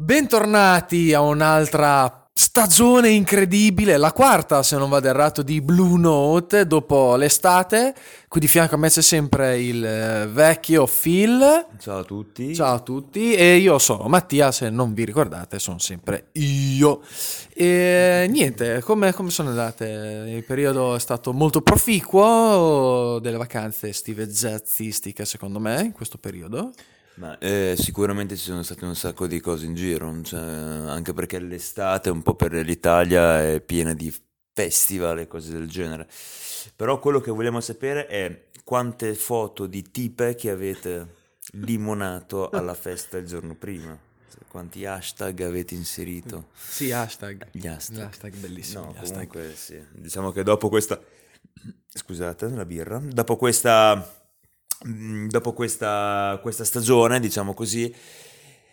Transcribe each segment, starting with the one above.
Bentornati a un'altra stagione incredibile, la quarta se non vado errato di Blue Note dopo l'estate. Qui di fianco a me c'è sempre il eh, vecchio Phil. Ciao a tutti. Ciao a tutti e io sono Mattia, se non vi ricordate sono sempre io. E niente, come, come sono andate? Il periodo è stato molto proficuo, delle vacanze estive jazzistiche secondo me in questo periodo. Ma eh, sicuramente ci sono state un sacco di cose in giro, cioè, anche perché l'estate un po' per l'Italia è piena di festival e cose del genere. Però quello che vogliamo sapere è quante foto di tipe che avete limonato alla festa il giorno prima. Quanti hashtag avete inserito? Sì, hashtag. Gli hashtag. Hashtag bellissimo. No, hashtag. comunque sì. Diciamo che dopo questa... Scusate, la birra. Dopo questa dopo questa, questa stagione, diciamo così,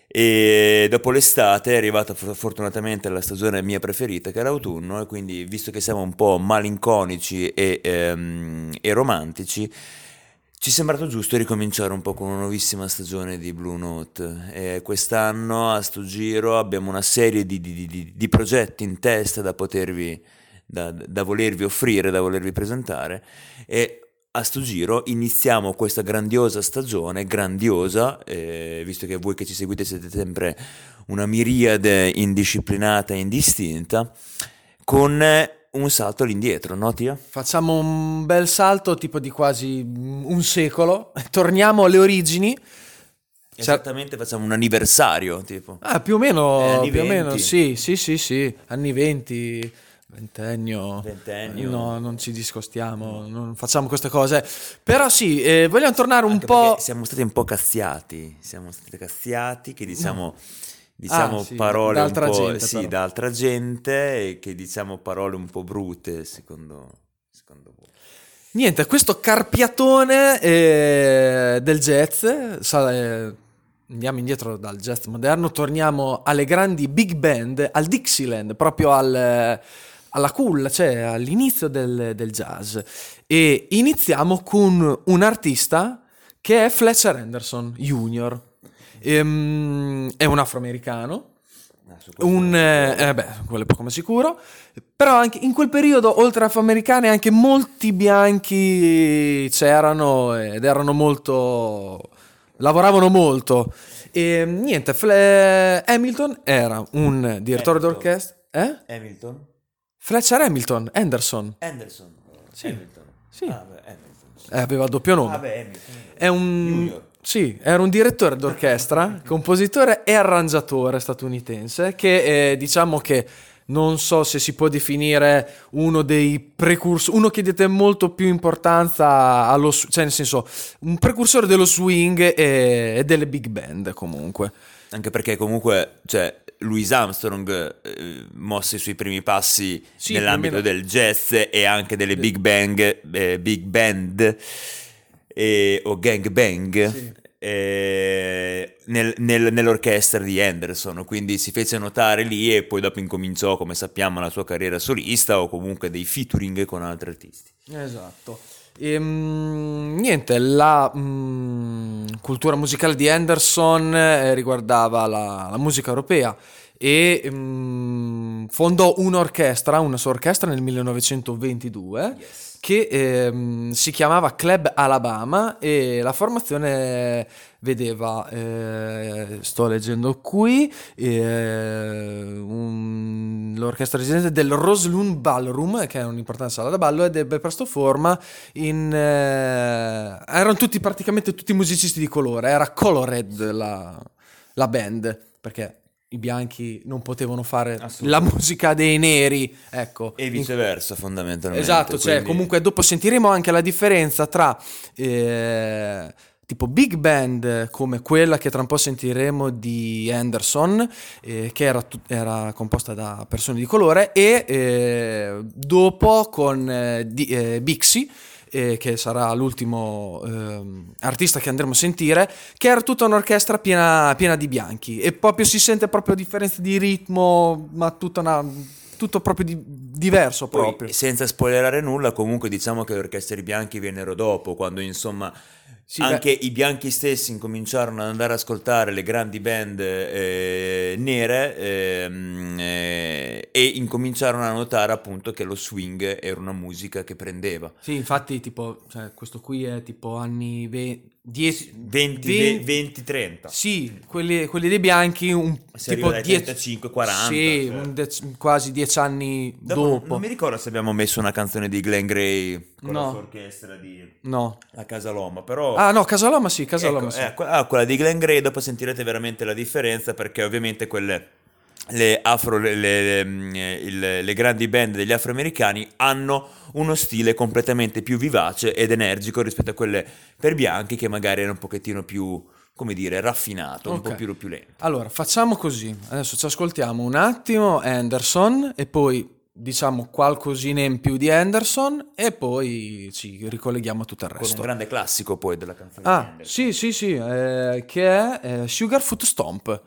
e dopo l'estate è arrivata fortunatamente la stagione mia preferita che è l'autunno e quindi visto che siamo un po' malinconici e, ehm, e romantici ci è sembrato giusto ricominciare un po' con una nuovissima stagione di Blue Note. E quest'anno a sto giro abbiamo una serie di, di, di, di progetti in testa da potervi da, da volervi offrire, da volervi presentare e a sto giro iniziamo questa grandiosa stagione, grandiosa, eh, visto che voi che ci seguite siete sempre una miriade indisciplinata e indistinta, con un salto all'indietro, no Tia? Facciamo un bel salto tipo di quasi un secolo, torniamo alle origini. Esattamente, facciamo un anniversario, tipo. Ah, più o meno, eh, più o meno, sì, sì, sì, sì, anni 20 Ventennio, Ventennio. no, non ci discostiamo, non facciamo queste cose. Però sì, eh, vogliamo tornare un Anche po'. Siamo stati un po' cazziati. Siamo stati cazziati che diciamo, no. diciamo ah, sì, parole un po' gente, sì, da altra gente che diciamo parole un po' brute, secondo, secondo voi. Niente, questo carpiatone eh, del jazz. Sa, eh, andiamo indietro dal jazz moderno, torniamo alle grandi big band, al Dixieland, proprio al alla culla, cioè all'inizio del, del jazz. E iniziamo con un artista che è Fletcher Henderson Jr. Ehm, è un afroamericano. Un, eh, eh, beh, quello è poco ma sicuro. Però anche in quel periodo, oltre afroamericani, anche molti bianchi c'erano ed erano molto. lavoravano molto. E niente, Fle- Hamilton era un direttore Hamilton. d'orchestra. Eh? Hamilton? Fletcher Hamilton, Anderson. Anderson. Sì. Hamilton. Sì. Ah, beh, Hamilton. Sì. Eh, aveva il doppio nome. Ah, beh, Hamilton. È un... Junior. Sì, era un direttore d'orchestra, compositore e arrangiatore statunitense che eh, diciamo che non so se si può definire uno dei precursori, uno che diede molto più importanza allo, cioè nel senso, un precursore dello swing e, e delle big band comunque. Anche perché comunque, cioè, Louis Armstrong eh, mosse i suoi primi passi Sì, nell'ambito del jazz e anche delle big bang, eh, big band eh, o gang bang Sì. eh, nel- nel- nell'orchestra di Anderson, quindi si fece notare lì e poi dopo incominciò, come sappiamo, la sua carriera solista o comunque dei featuring con altri artisti. Esatto. Ehm, niente, la mm, cultura musicale di Anderson eh, riguardava la, la musica europea e mm, fondò un'orchestra, una sua orchestra nel 1922 che ehm, si chiamava Club Alabama e la formazione vedeva, eh, sto leggendo qui, eh, un- l'orchestra residente del Roslund Ballroom, che è un'importante sala da ballo, ed ebbe presto forma in... eh, erano tutti praticamente tutti musicisti di colore, era Colored la, la band, perché i bianchi non potevano fare la musica dei neri, ecco. E viceversa, fondamentalmente. Esatto, cioè quindi- comunque dopo sentiremo anche la differenza tra eh, tipo big band come quella che tra un po' sentiremo di Anderson, eh, che era, era composta da persone di colore, e eh, dopo con eh, di- eh, Bixie. Eh, che sarà l'ultimo ehm, artista che andremo a sentire, che era tutta un'orchestra piena, piena di bianchi e proprio si sente proprio differenza di ritmo, ma tutta una, tutto proprio di- diverso Poi, proprio. senza spoilerare nulla, comunque diciamo che le orchestre bianchi vennero dopo, quando insomma Sì, Anche beh, i bianchi stessi incominciarono ad andare ad ascoltare le grandi band eh, nere ehm, eh, e incominciarono a notare appunto che lo swing era una musica che prendeva. sì, infatti, tipo, cioè, questo qui è tipo anni 10, 20, 20, 30. Sì, quelli, quelli dei bianchi, un, Si tipo arriva dai 10 35, 40, Sì, cioè. un de- quasi dieci anni Dopo, dopo. Non mi ricordo se abbiamo messo una canzone di Glenn Gray con No. la sua orchestra di No. La Casaloma, però... Ah, no, Casaloma sì, Casaloma Ecco, sì. que- ah, quella di Glenn Gray, dopo sentirete veramente la differenza perché ovviamente quelle, le, afro, le, le- le- il- le grandi band degli afroamericani hanno uno stile completamente più vivace ed energico rispetto a quelle per bianchi che magari erano un pochettino più, come dire, raffinato, un Ok. po' più, più lento. Allora, facciamo così. Adesso ci ascoltiamo un attimo Anderson e poi diciamo qualcosina in più di Anderson e poi ci ricolleghiamo a tutto il Con un resto. grande classico poi della canzone Ah, sì, sì, sì, eh, che è eh, Sugarfoot Stomp.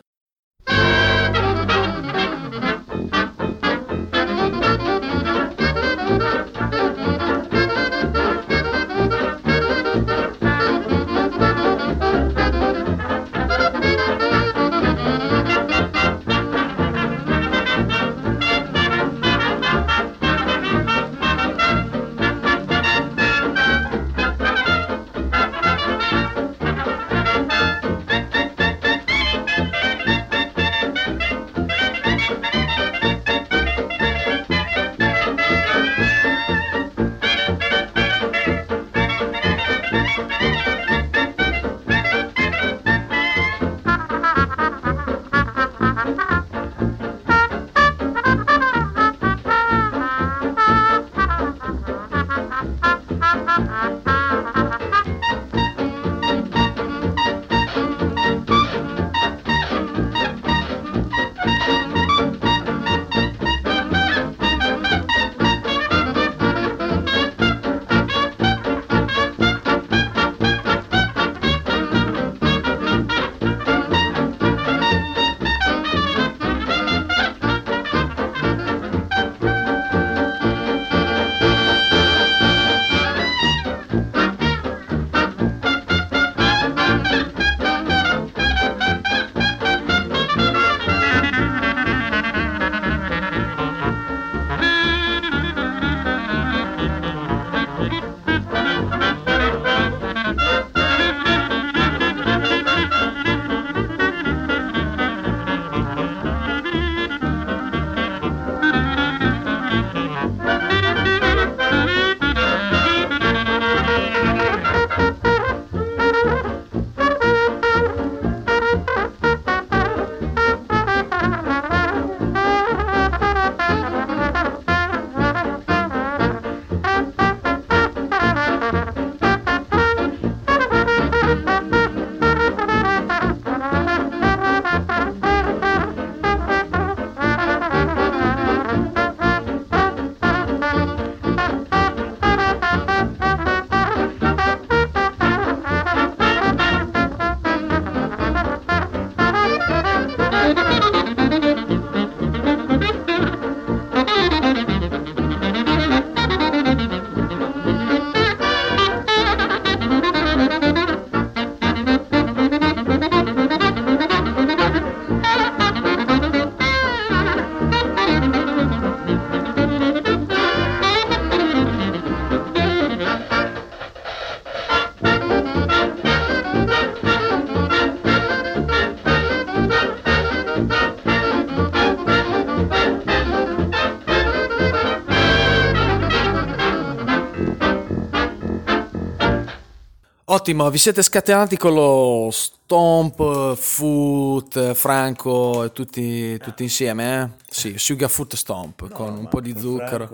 Ottimo, vi siete scatenati con lo Stomp, Foot, Franco e tutti, tutti insieme, eh? Sì, Sugarfoot Stomp con un po' di zucchero.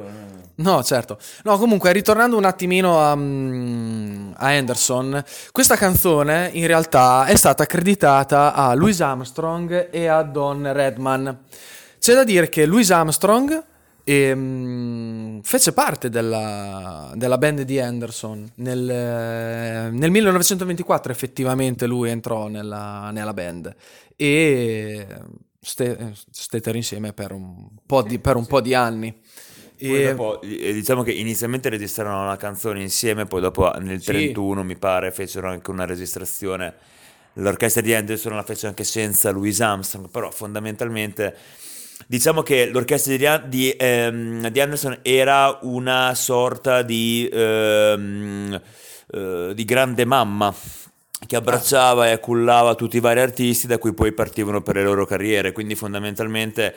No, certo. No, comunque, ritornando un attimino a, mm, a Anderson, questa canzone in realtà è stata accreditata a Louis Armstrong e a Don Redman. C'è da dire che Louis Armstrong ehm, fece parte della, della band di Anderson. Nel, eh, nel 1924 effettivamente lui entrò nella, nella band e ste- stettero insieme per un po' di, per un po' di anni. E- dopo, diciamo che inizialmente registrarono una canzone insieme, poi dopo nel Sì. 31 mi pare fecero anche una registrazione. L'orchestra di Anderson la fece anche senza Louis Armstrong, però fondamentalmente diciamo che l'orchestra di, ehm, di Anderson era una sorta di, ehm, eh, di grande mamma che abbracciava e accullava tutti i vari artisti da cui poi partivano per le loro carriere, quindi fondamentalmente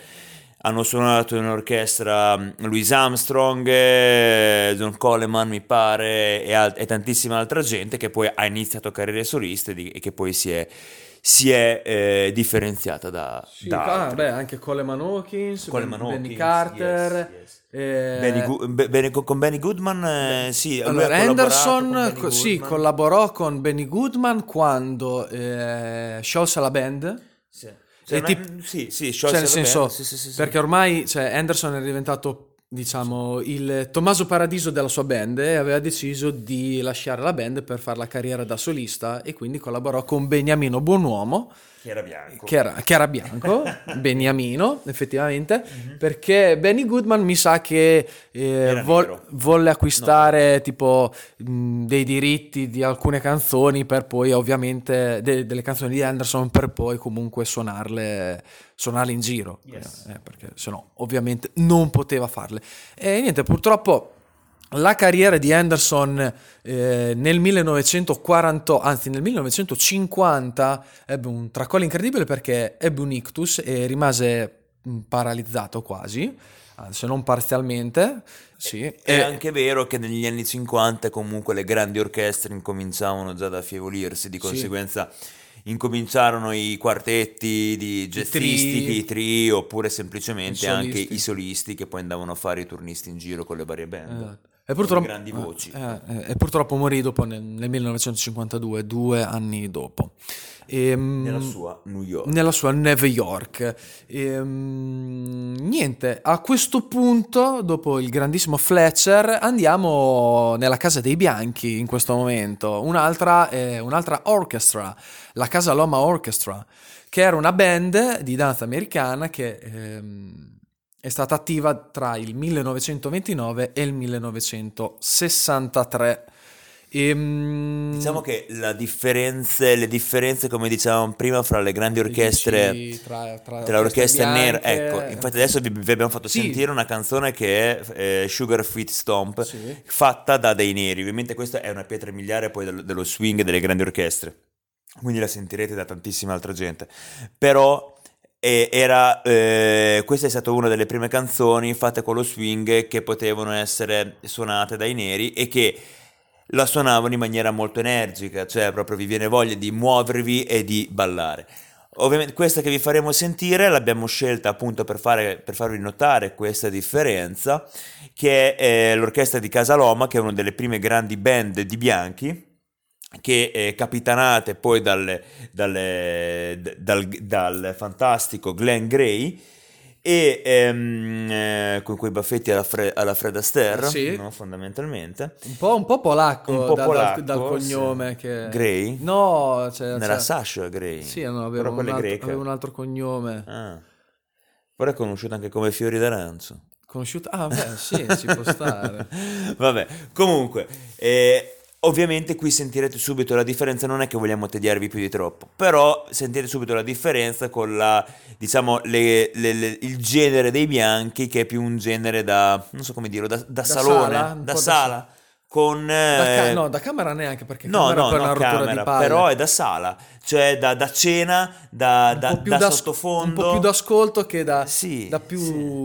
hanno suonato in orchestra mm, Louis Armstrong, eh, John Coleman mi pare e, al- e tantissima altra gente che poi ha iniziato carriere soliste e che poi si è, si è, eh, differenziata da, Sì, da ah, beh, anche Coleman Hawkins, Coleman Benny Hawkins, Carter, yes, yes. eh, Benny Gu- Be- Benny- con Benny Goodman, eh, sì, Allora, Anderson con co- sì, Goodman. collaborò con Benny Goodman quando eh, sciolse la band. Sì. E Cioè, ma- tip- sì, sì, Cioè, sciolse nel senso, band, sì, sì, sì, sì. perché ormai cioè, Anderson è diventato, diciamo, il Tommaso Paradiso della sua band e aveva deciso di lasciare la band per fare la carriera da solista e quindi collaborò con Beniamino Buonuomo, Che era bianco. che era, che era bianco, Beniamino, effettivamente, perché Benny Goodman mi sa che eh, vol- volle acquistare tipo mh, dei diritti di alcune canzoni per poi ovviamente de- delle canzoni di Anderson per poi comunque suonarle, suonarle in giro, Yes. eh, perché se no ovviamente non poteva farle. E niente, purtroppo la carriera di Anderson eh, nel 1940, anzi nel 1950 ebbe un tracollo incredibile perché ebbe un ictus e rimase mh, paralizzato quasi, ah, se non parzialmente. Sì. È E- anche vero che negli anni 50 comunque le grandi orchestre incominciavano già ad affievolirsi, di Sì. conseguenza incominciarono i quartetti di jazzisti, i tri, oppure semplicemente I anche i solisti che poi andavano a fare i turnisti in giro con le varie band. Esatto. E purtroppo, grandi voci. eh, eh, e purtroppo morì dopo nel, nel 1952, due anni dopo. Ehm, Nella sua New York. nella sua New York. Ehm, niente, a questo punto, dopo il grandissimo Fletcher, andiamo nella Casa dei Bianchi in questo momento, un'altra, eh, un'altra orchestra, la Casa Loma Orchestra, che era una band di danza americana che ehm, è stata attiva tra il 1929 e il 1963. Ehm, Diciamo che la differenze, le differenze, come dicevamo prima, fra le grandi orchestre dici, tra, tra tra l'orchestra nera, ecco, infatti adesso vi, vi abbiamo fatto Sì. sentire una canzone che è eh, Sugar Feet Stomp, Sì. fatta da dei neri, ovviamente questa è una pietra miliare poi del- dello swing delle grandi orchestre, quindi la sentirete da tantissima altra gente, però eh, era, eh, questa è stata una delle prime canzoni fatte con lo swing che potevano essere suonate dai neri e che la suonavano in maniera molto energica, cioè proprio vi viene voglia di muovervi e di ballare. Ovviamente questa che vi faremo sentire l'abbiamo scelta appunto per, fare, per farvi notare questa differenza, che è eh, l'orchestra di Casaloma, che è una delle prime grandi band di bianchi, che è capitanate poi dalle- dalle- d- dal, dal fantastico Glenn Gray e ehm, eh, con quei baffetti alla, Fre- alla Fred Astaire, Sì. no, fondamentalmente. Un po', un po' polacco, Un po' da- dal- polacco, dal, cognome sì. che... Gray? No, cioè, era cioè- Sasha Gray? Sì, no, aveva, Però un altro, aveva un altro cognome. Ah. Ora è conosciuta anche come Fiori d'Arancio. Conosciuto... Ah, beh, sì, ci può stare. Vabbè, comunque, eh, ovviamente qui sentirete subito la differenza, non è che vogliamo tediarvi più di troppo, però sentirete subito la differenza con la, diciamo, le- le- le- il genere dei bianchi che è più un genere da, non so come dirlo, da, da salone, sala, da po' da sala, con... Da ca- eh, no, da camera neanche, perché No, no, è no, una rottura camera, però è da sala, cioè da, da cena, da, da, da da- sottofondo. Un po' più d'ascolto che da, Sì, da più...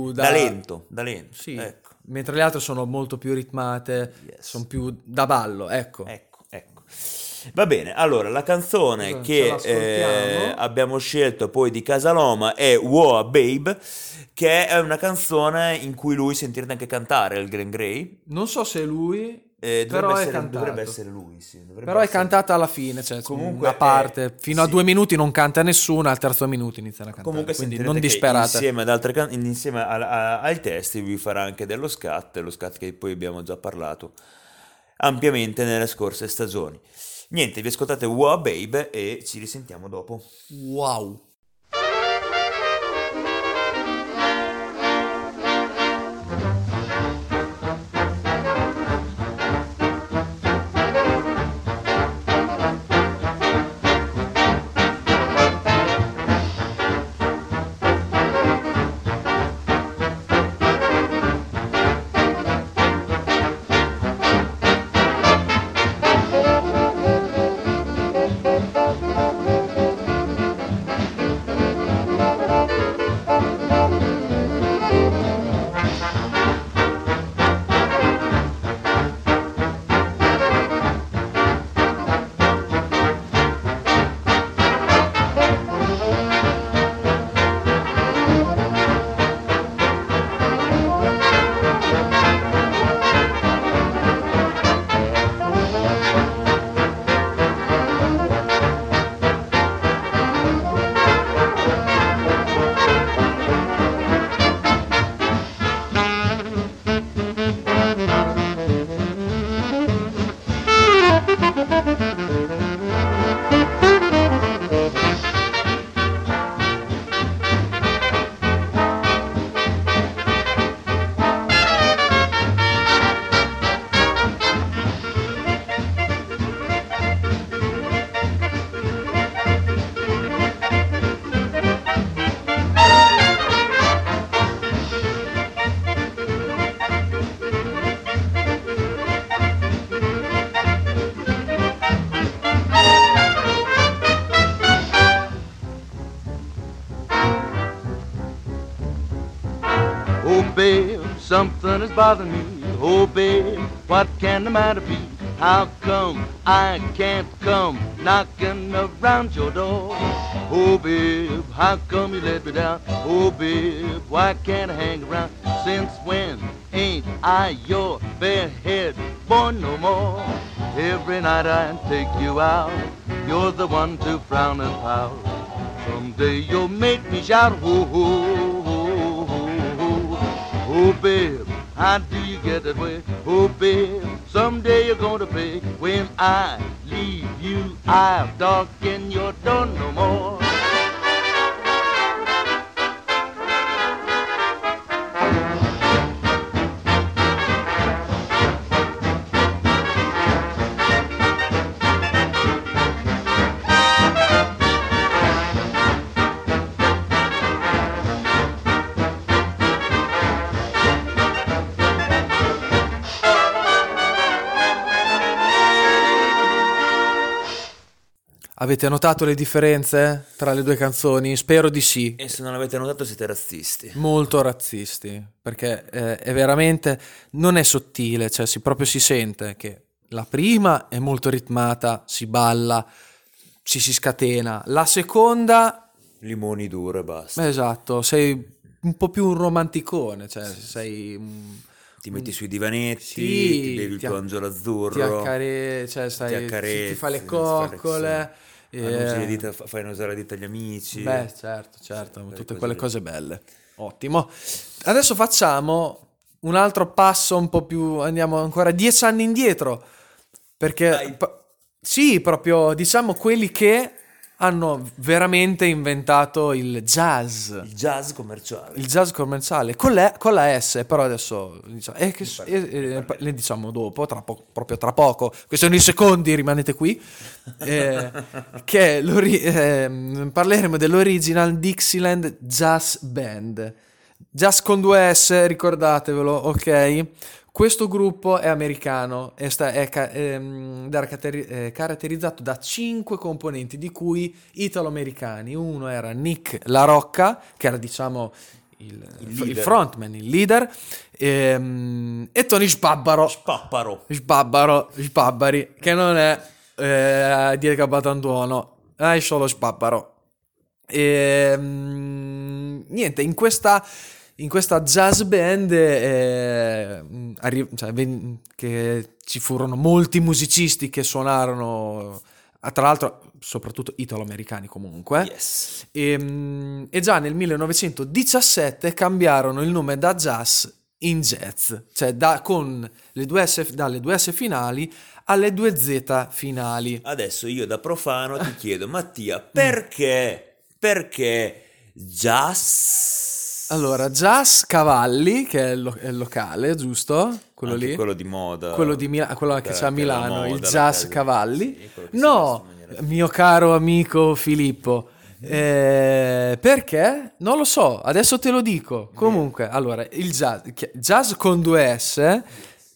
sì. Da, Da lento, da lento, Sì, ecco. Mentre le altre sono molto più ritmate, Yes. sono più da ballo, ecco. Ecco, ecco. Va bene, allora la canzone che eh, abbiamo scelto poi di Casaloma è Woa Babe, che è una canzone in cui lui sentirete anche cantare il Glenn Gray. Non so se è lui, Eh, dovrebbe, è essere, dovrebbe essere lui, sì. dovrebbe Però è essere- cantata alla fine, cioè Comunque una parte, è- fino a sì. due minuti non canta nessuno, al terzo minuto iniziano a cantare, Comunque quindi non disperate. Insieme, ad altre can- insieme a- a- ai testi vi farà anche dello scat, lo scat che poi abbiamo già parlato ampiamente nelle scorse stagioni. Niente, vi ascoltate Woa Babe e ci risentiamo dopo. Wow. Is me. Oh, babe, what can the matter be? How come I can't come knocking around your door? Oh, babe, how come you let me down? Oh, babe, why can't I hang around? Since when ain't I your barehead boy no more? Every night I take you out, you're the one to frown and pout. Someday you'll make me shout, oh, oh, oh, oh, oh, oh, babe. How do you get that way? Oh, babe, someday you're gonna pay. When I leave you, I'll darken your door no more. Avete notato le differenze tra le due canzoni? Spero di sì. E se non avete notato siete razzisti. Molto razzisti, perché eh, è veramente non è sottile, cioè si proprio si sente che la prima è molto ritmata, si balla, ci si scatena. La seconda Limoni duro e basta. esatto, sei un po' più un romanticone, cioè sei un- Ti metti sui divanetti, Sì, ti bevi il ti tuo angelo ti azzurro. accare- cioè stai, ti ti, accarezzi, ti fa le ti fa le- coccole. sì. Le eh, dita- fa- fai usare le dita agli amici. Beh, certo, certo, Quelle tutte cose quelle lì. cose belle. Ottimo. Adesso facciamo un altro passo un po' più, andiamo ancora dieci anni indietro, perché pa- sì, proprio diciamo quelli che hanno veramente inventato il jazz. Il jazz commerciale. Il jazz commerciale con la, con la S, però adesso diciamo, eh, che- eh, eh, le diciamo dopo, tra po- proprio tra poco, questione di secondi, rimanete qui, eh, che ehm, parleremo dell'original Dixieland Jazz Band. Jazz con due S, ricordatevelo, ok? Questo gruppo è americano e sta- è, ca- ehm, ed era cateri- eh, caratterizzato da cinque componenti, di cui italo-americani. Uno era Nick La Rocca, che era diciamo il, il leader. frontman, il leader, ehm, e Tony Sbabbaro. Papparo. Sbabbaro, Sbabbari, che non è eh, Diego Batantuono, è solo Sbabbaro. E, mm, niente, in questa, in questa jazz band eh, mm, arri- cioè, ven- che ci furono molti musicisti che suonarono, ah, tra l'altro soprattutto italo-americani comunque. Yes. E, mm, e già nel 1917 cambiarono il nome da jazz in jazz, cioè da- con le due S, dalle due S finali alle due Z finali. Adesso io da profano ti chiedo, Mattia, perché, perché jazz? Allora, Jazz Cavalli, che è il, lo- è il locale, giusto? Quello Anche lì? quello di moda. Quello, di Mila- quello che c'è a Milano, il moda, la Jazz Cavalli. sì, no, mio caro amico Filippo. eh, perché? Non lo so, adesso te lo dico. Comunque, allora, il jazz, jazz con due S,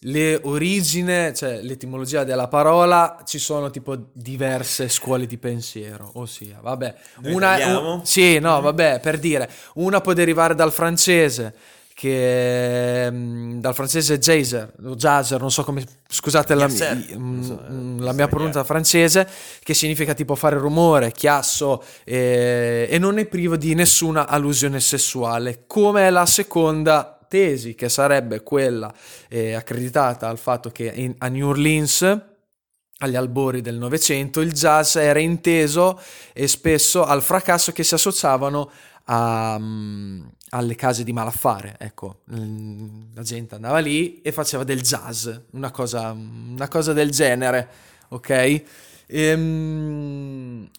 le origini, cioè l'etimologia della parola, ci sono tipo diverse scuole di pensiero, ossia, vabbè, Noi una, un- sì, no, vabbè, per dire, una può derivare dal francese, che mm, dal francese jazzer, o jazzer, non so come, scusate la, i- non so, mm, eh, la mia pronuncia francese, che significa tipo fare rumore, chiasso, eh, e non è privo di nessuna allusione sessuale, come la seconda tesi, che sarebbe quella eh, accreditata al fatto che in- a New Orleans agli albori del Novecento, il jazz era inteso e spesso al fracasso che si associavano a, mm, alle case di malaffare. Ecco, Mm, la gente andava lì e faceva del jazz, una cosa, una cosa del genere, ok? Ehm,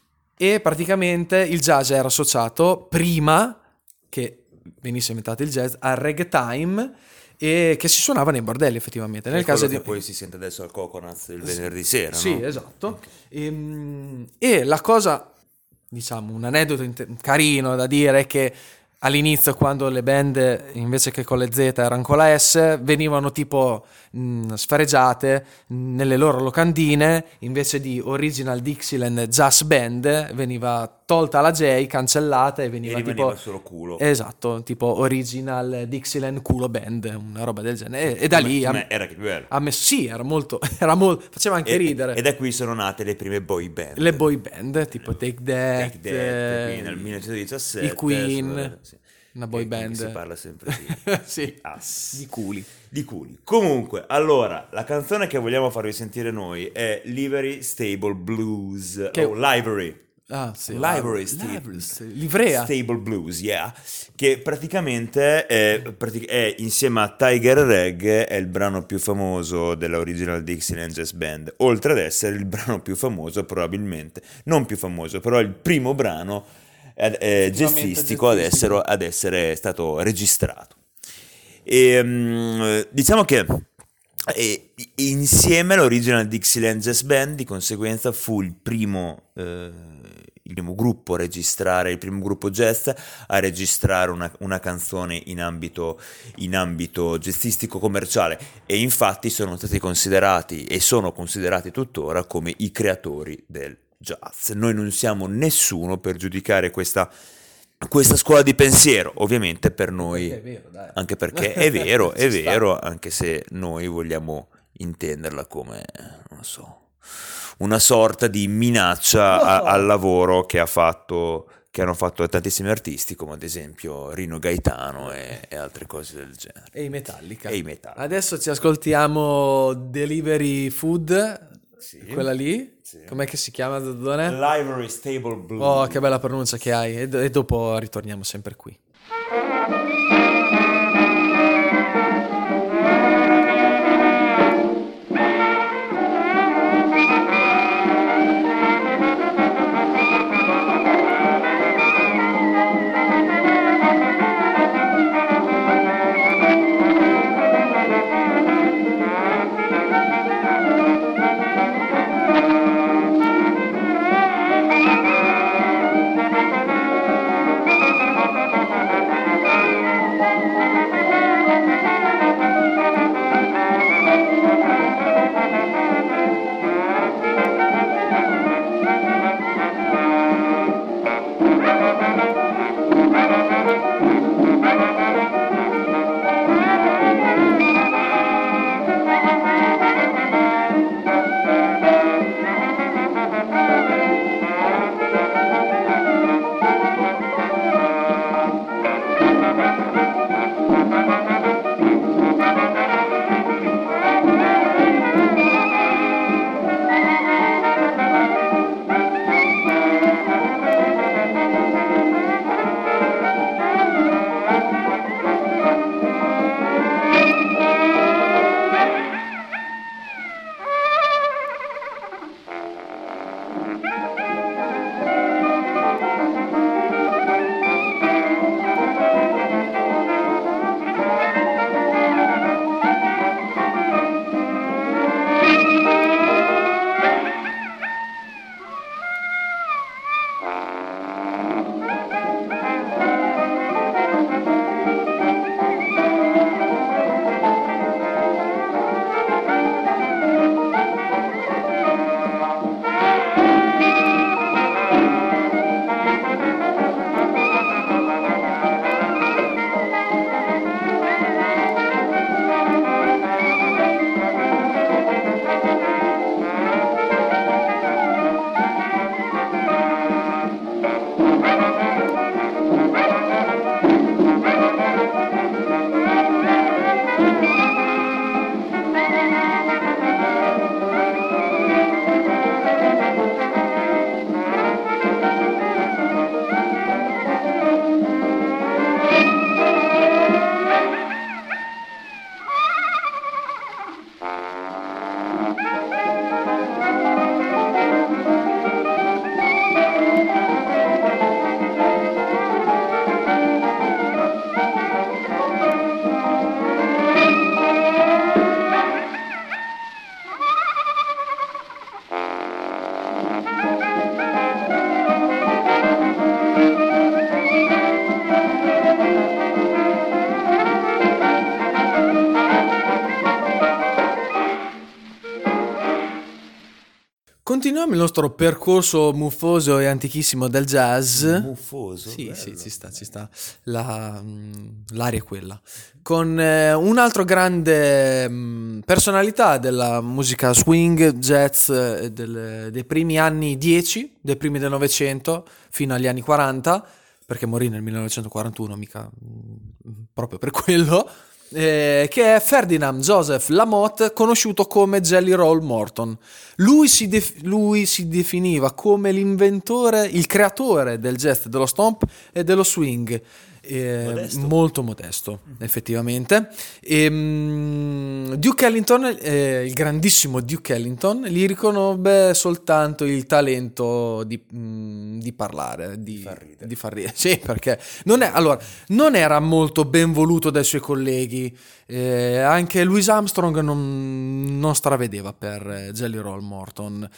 E, praticamente il jazz era associato prima che venisse inventato il jazz al ragtime e che si suonava nei bordelli effettivamente. Nel caso di... poi si sente adesso al Coconuts il venerdì sera, Sì, no? esatto. Ehm, E, la cosa, diciamo, un aneddoto inte- carino da dire è che all'inizio, quando le band invece che con le Z erano con la S, venivano tipo mh, sfregiate nelle loro locandine, invece di Original Dixieland Jazz Band, veniva tolta la J, cancellata e E veniva rimaneva tipo... solo culo. Esatto, tipo original Dixieland culo band, una roba del genere. E, e da lì Come- era che più bello. ha messo, sì, era molto, era molto, faceva anche E- ridere. E da qui sono nate le prime boy band. Le boy band, tipo Take That, Take That, eh, quindi nel 1917. i Queen, sì. una boy E band. Si parla sempre di, Sì, di ass. di culi. Di culi. Comunque, allora, la canzone che vogliamo farvi sentire noi è Livery Stable Blues. Che- o Livery. Ah, sì. Library, Library, Stable, sì. Livrea. Stable Blues, yeah. Che praticamente è, è insieme a Tiger Rag è il brano più famoso della Original Dixieland Jazz Band. Oltre ad essere il brano più famoso, probabilmente, non più famoso, però il primo brano eh, jazzistico ad essere, ad essere stato registrato. E, mm, diciamo che e insieme all'Original Dixieland Jazz Band, di conseguenza, fu il primo, eh, il primo gruppo a registrare, il primo gruppo jazz a registrare una, una canzone in ambito, in ambito jazzistico commerciale. E infatti sono stati considerati e sono considerati tuttora come i creatori del jazz. Noi non siamo nessuno per giudicare questa, questa scuola di pensiero, ovviamente per noi È vero, anche perché è vero, è vero, anche se noi vogliamo intenderla come, non so, una sorta di minaccia a- al lavoro che ha fatto che hanno fatto tantissimi artisti come ad esempio Rino Gaetano e, e altre cose del genere. E i Metallica. E i Metallica. Adesso ci ascoltiamo Delivery Food, Sì. quella lì. Sì. Com'è che si chiama? Library Stable Blues. Oh, che bella pronuncia che hai. E, e dopo ritorniamo sempre qui. Continuiamo il nostro percorso muffoso e antichissimo del jazz. Muffoso. Sì, bello. sì, ci sta, ci sta. La, mm, l'aria è quella. Con eh, un altro grande mm, personalità della musica swing, jazz eh, del- dei primi anni 10, dei primi del Novecento, fino agli anni 40, perché morì nel 1941, mica mm, proprio per quello, eh, che è Ferdinand Joseph Lamotte, conosciuto come Jelly Roll Morton. Lui si, def- lui si definiva come l'inventore, il creatore del jazz, dello stomp e dello swing. Eh, Modesto. molto modesto, effettivamente. Ehm, Duke Ellington, eh, il grandissimo Duke Ellington, gli riconobbe soltanto il talento di, mm, di parlare, di, far ridere. di far ridere. Sì, perché non, è, allora, non era molto ben voluto dai suoi colleghi. eh, anche Louis Armstrong non, non stravedeva per eh, Jelly Roll Morton.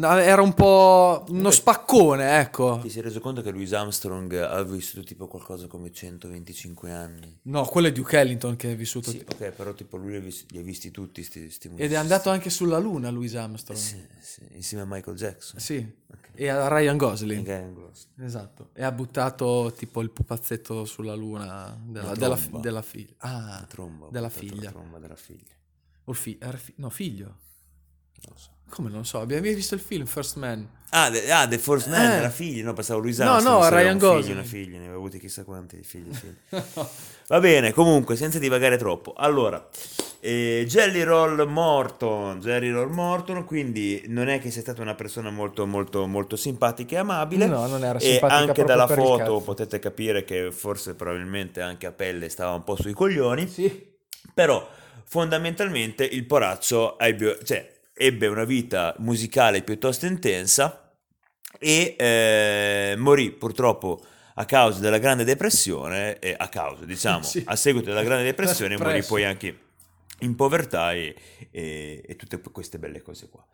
Era un po' uno Vabbè. spaccone, ecco. Ti sei reso conto che Louis Armstrong ha vissuto tipo qualcosa come 125 anni? No, quello è Duke Ellington che è vissuto. Sì, ok, però tipo lui li ha vis- li ha visti tutti sti, sti Ed è andato anche sulla luna Louis Armstrong. Sì, sì, insieme a Michael Jackson. Sì, e a Ryan Gosling. Ryan Gosling. Esatto. E ha buttato tipo il pupazzetto sulla luna della, La della, della figlia. Ah, tromba, della buttato la figlia. tromba della figlia. O fi- fi- no, figlio. Non lo so. Come non so, abbiamo visto il film First Man. Ah, The, ah, The First Man Eh. della figlia, no, pensavo Louis No, Armstrong. no, aveva Ryan figlio, Gosling. una figlia, ne aveva avuti chissà quanti figli. figli. Va bene, comunque, senza divagare troppo. Allora, eh, Jelly Roll Morton, Jelly Roll Morton, quindi non è che sia stata una persona molto, molto, molto simpatica e amabile. No, non era E simpatica anche proprio dalla foto potete capire che forse probabilmente anche a pelle stava un po' sui coglioni. Sì. Però fondamentalmente il poraccio ebbe, cioè, ebbe una vita musicale piuttosto intensa e eh, morì purtroppo a causa della Grande Depressione, e a causa, diciamo, Sì. a seguito della Grande Depressione morì Presso. poi anche in povertà e, e- e tutte queste belle cose qua.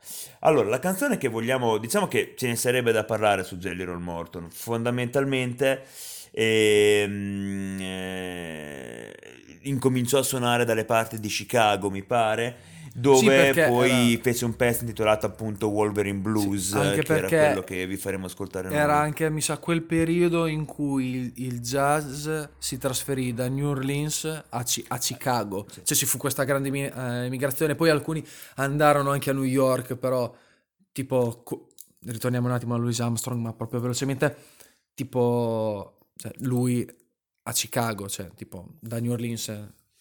Allora, la canzone che vogliamo, diciamo che ce ne sarebbe da parlare su Jelly Roll Morton, fondamentalmente ehm, eh, incominciò a suonare dalle parti di Chicago, mi pare, dove perché poi era- fece un pezzo intitolato appunto Wolverine Blues, Sì, anche che era perché quello che vi faremo ascoltare noi. Era anche, mi sa, quel periodo in cui il, il jazz si trasferì da New Orleans a, Ci- a Chicago. Cioè ci fu questa grande eh, migrazione. Poi alcuni andarono anche a New York, però tipo... co- ritorniamo un attimo a Louis Armstrong, ma proprio velocemente. Tipo, cioè, lui a Chicago, cioè tipo da New Orleans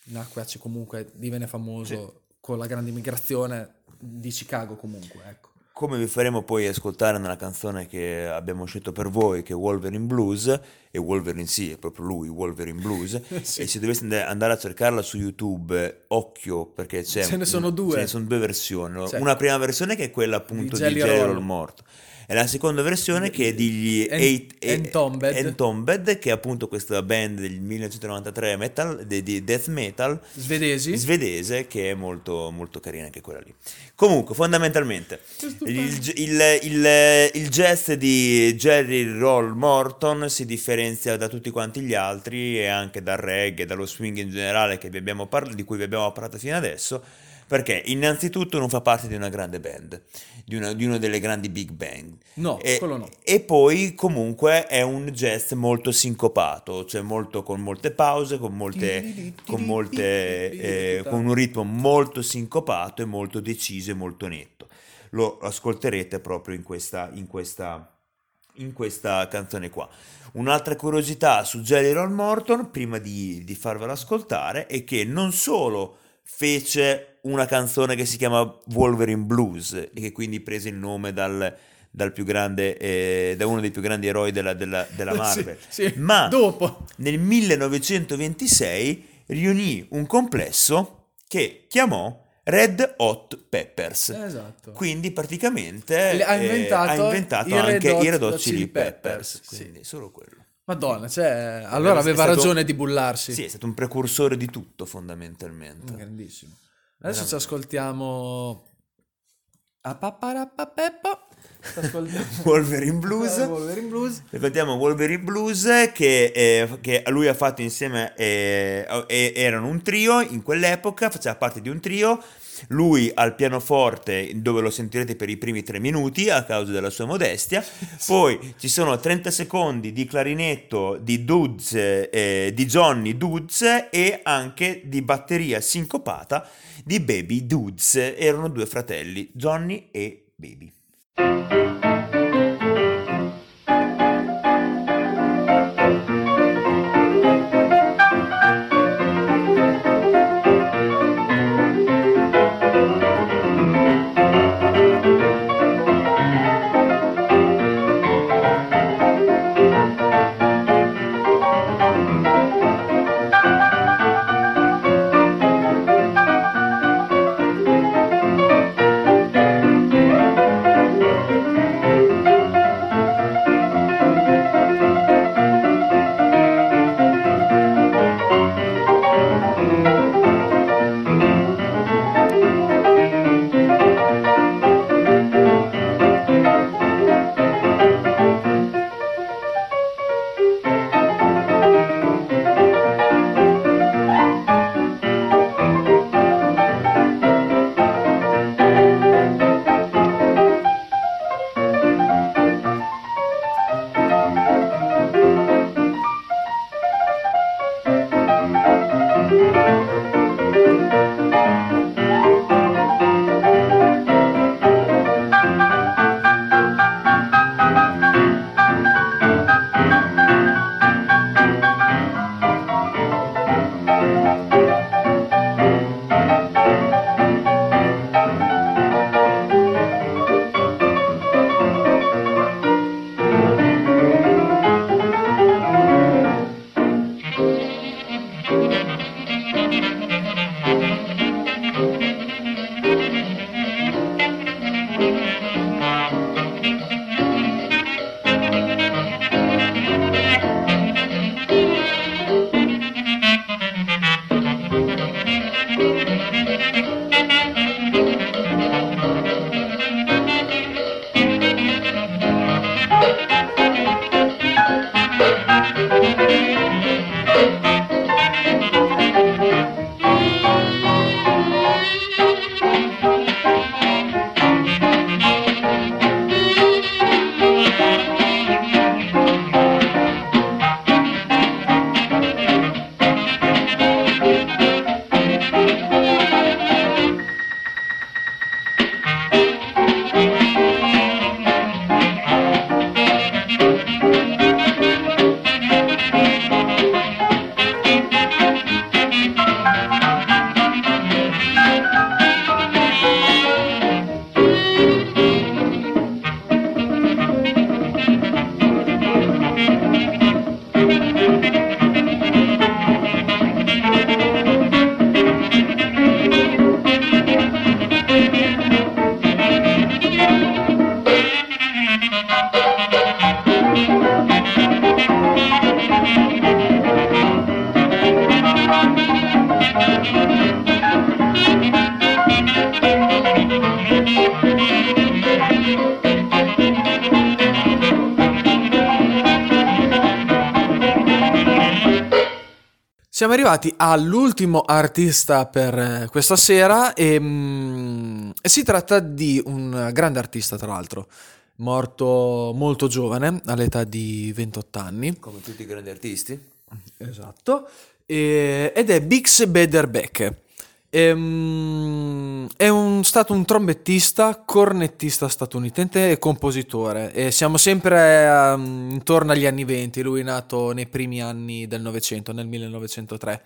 nacque a Chi- comunque, divenne famoso con la grande migrazione di Chicago comunque, ecco. Come vi faremo poi ascoltare nella canzone che abbiamo scelto per voi, che è Wolverine Blues, e Wolverine sì, è proprio lui, Wolverine Blues, Sì. e se doveste and- andare a cercarla su YouTube, occhio, perché c'è... Ce ne sono due. Ce ne sono due versioni. Sì. Una prima versione che è quella appunto Di di. Roll Morto, e la seconda versione che è degli En- Eight- Entombed. Entombed, che è appunto questa band del 1993 metal, di, di death metal, Svedesi? svedese che è molto, molto carina anche quella lì. Comunque, fondamentalmente, il, il- il- il jazz di Jerry Roll Morton si differenzia da tutti quanti gli altri e anche dal reggae, dallo swing in generale parla- di cui vi abbiamo parlato fino adesso, perché innanzitutto non fa parte di una grande band, di una, di una delle grandi big band. No, e, quello no. e poi comunque è un jazz molto sincopato, cioè molto con molte pause, con molte, con molte eh, con un ritmo molto sincopato e molto deciso e molto netto. Lo ascolterete proprio in questa, in questa, in questa canzone qua. Un'altra curiosità su Jelly Roll Morton, prima di, di farvela ascoltare, è che non solo fece una canzone che si chiama Wolverine Blues e che quindi prese il nome dal, dal più grande, eh, da uno dei più grandi eroi della, della- della Marvel, Sì, sì. ma dopo. nel 1926 riunì un complesso che chiamò Red Hot Peppers. Esatto. Quindi praticamente Le- ha eh, inventato ha inventato i Red anche Hot i Red Hot Chili Peppers. Peppers, Quindi solo quello. Madonna, cioè, allora aveva stato- ragione di bullarsi. Sì, è stato un precursore di tutto fondamentalmente. Grandissimo. Adesso ci ascoltiamo... A paparapapeppo. Ci ascoltiamo- Wolverine Blues. Wolverine Blues. Ascoltiamo Wolverine Blues che, eh, che lui ha fatto insieme, eh, e- erano un trio in quell'epoca, faceva parte di un trio lui al pianoforte dove lo sentirete per i primi tre minuti a causa della sua modestia, poi ci sono 30 secondi di clarinetto di Dudes, eh, di Johnny Dudes e anche di batteria sincopata di Baby Dudes, erano due fratelli, Johnny e Baby. Arrivati all'ultimo artista per eh, questa sera e, mm, si tratta di un grande artista tra l'altro, morto molto giovane, all'età di 28 anni. Come tutti i grandi artisti. Esatto. E- ed è Bix Bederbeck. Ehm, è un- stato un trombettista, cornettista statunitense e compositore. E siamo sempre ehm, intorno agli anni 20. Lui è nato nei primi anni del Novecento, nel 1903.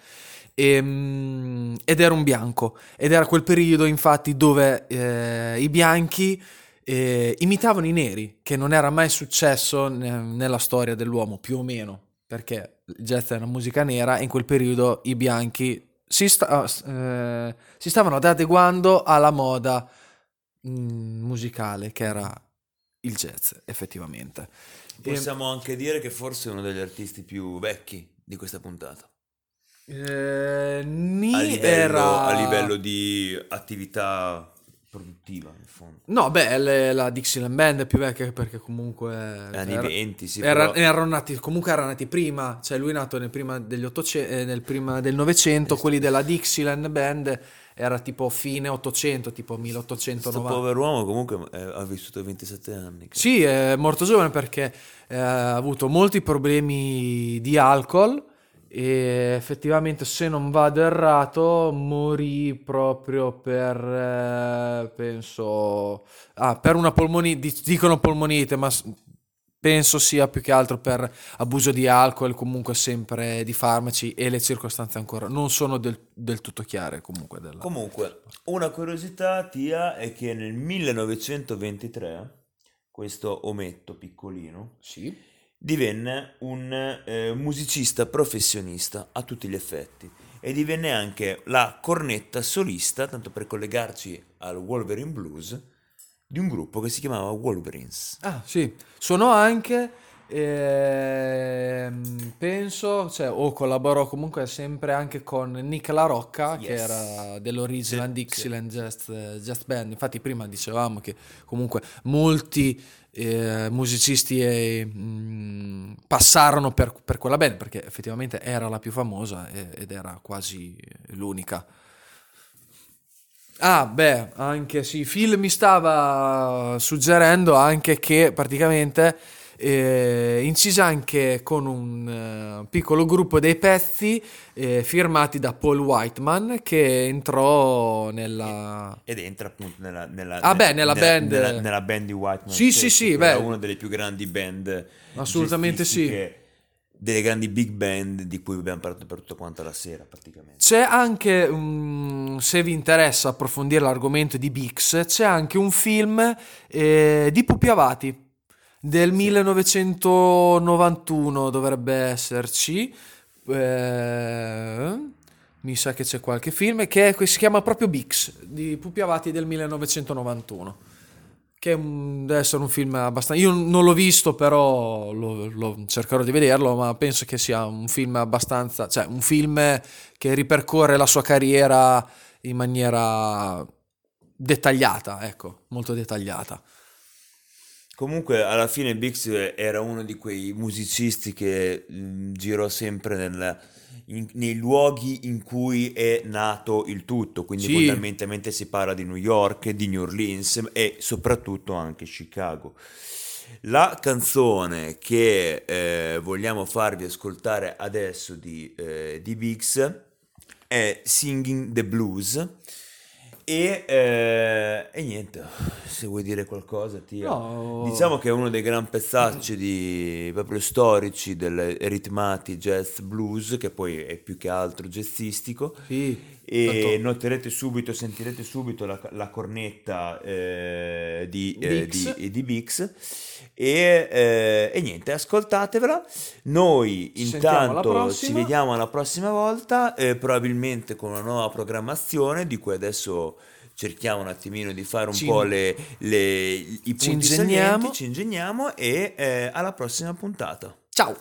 Ehm, ed era un bianco. Ed era quel periodo, infatti, dove eh, i bianchi eh, imitavano i neri, che non era mai successo ne- nella storia dell'uomo, più o meno perché il jazz era musica nera e in quel periodo i bianchi si, sta- eh, si stavano adeguando alla moda mm, musicale che era il jazz effettivamente. E- Possiamo anche dire che forse è uno degli artisti più vecchi di questa puntata. eh, A livello, era a livello di attività produttiva in fondo. No, beh, le- la Dixieland Band è più vecchia perché comunque... Anni era- 20, sì, era- però- erano nati, comunque erano nati prima, cioè lui è nato nel prima, degli 800 eh, nel prima del Novecento, quelli della Dixieland Band era tipo fine 800, tipo Questo 1890. pover'uomo comunque eh, ha vissuto 27 anni. Sì, è morto giovane perché eh, ha avuto molti problemi di alcol e effettivamente, se non vado errato, morì proprio per, eh, penso, ah, per una polmonite, dicono polmonite, ma penso sia più che altro per abuso di alcol, comunque sempre di farmaci e le circostanze ancora non sono del, del tutto chiare comunque. Della... Comunque, una curiosità, Tia, è che nel 1923 questo ometto piccolino Sì. Divenne un eh, musicista professionista a tutti gli effetti e divenne anche la cornetta solista, tanto per collegarci al Wolverine Blues, di un gruppo che si chiamava Wolverines. Ah, sì, sono anche, ehm, penso, cioè, o collaborò comunque sempre anche con Nick La Rocca, che Yes. era dell'Original Sì, Dixieland Jazz, Jazz Band. Infatti prima dicevamo che comunque molti eh, musicisti eh, mh, passarono per, per quella band, perché effettivamente era la più famosa e- ed era quasi l'unica. Ah, beh, anche sì, Phil mi stava suggerendo anche che praticamente eh, incise anche con un eh, piccolo gruppo dei pezzi eh, firmati da Paul Whiteman che entrò nella... Ed entra appunto nella, nella, Ah, beh, nella band- nella, nella band di Whiteman. Sì, sì, sì, beh. una delle più grandi band Assolutamente sì. Delle grandi big band di cui abbiamo parlato per tutta quanta la sera praticamente. C'è anche, mm, se vi interessa approfondire l'argomento di Bix, c'è anche un film eh, di Pupi Avati del 1991 dovrebbe esserci. Eh, mi sa che c'è qualche film che è- si chiama proprio Bix di Pupi Avati del 1991. Che deve essere un film abbastanza. Io non l'ho visto, però lo, lo- cercherò di vederlo. Ma penso che sia un film abbastanza. cioè, un film che ripercorre la sua carriera in maniera dettagliata, ecco, molto dettagliata. Comunque alla fine Bix era uno di quei musicisti che mh, girò sempre nel- in- nei luoghi in cui è nato il tutto, quindi Sì. fondamentalmente si parla di New York, di New Orleans e soprattutto anche Chicago. La canzone che eh, vogliamo farvi ascoltare adesso di, eh, di Bix è Singing the Blues e, eh, e niente, se vuoi dire qualcosa, Tia. No. Diciamo che è uno dei gran pezzacci di, proprio storici del ritmati jazz blues, che poi è più che altro jazzistico. Sì, E tanto- noterete subito, sentirete subito la, la cornetta eh, di, eh, di, di Bix. E, eh, e niente, ascoltatevela. Noi Ci alla intanto ci vediamo la prossima volta, eh, probabilmente con una nuova programmazione di cui adesso cerchiamo un attimino di fare un Ci- po' le, le- i punti ingegniamo. salienti, ci ingegniamo e eh, alla prossima puntata. Ciao!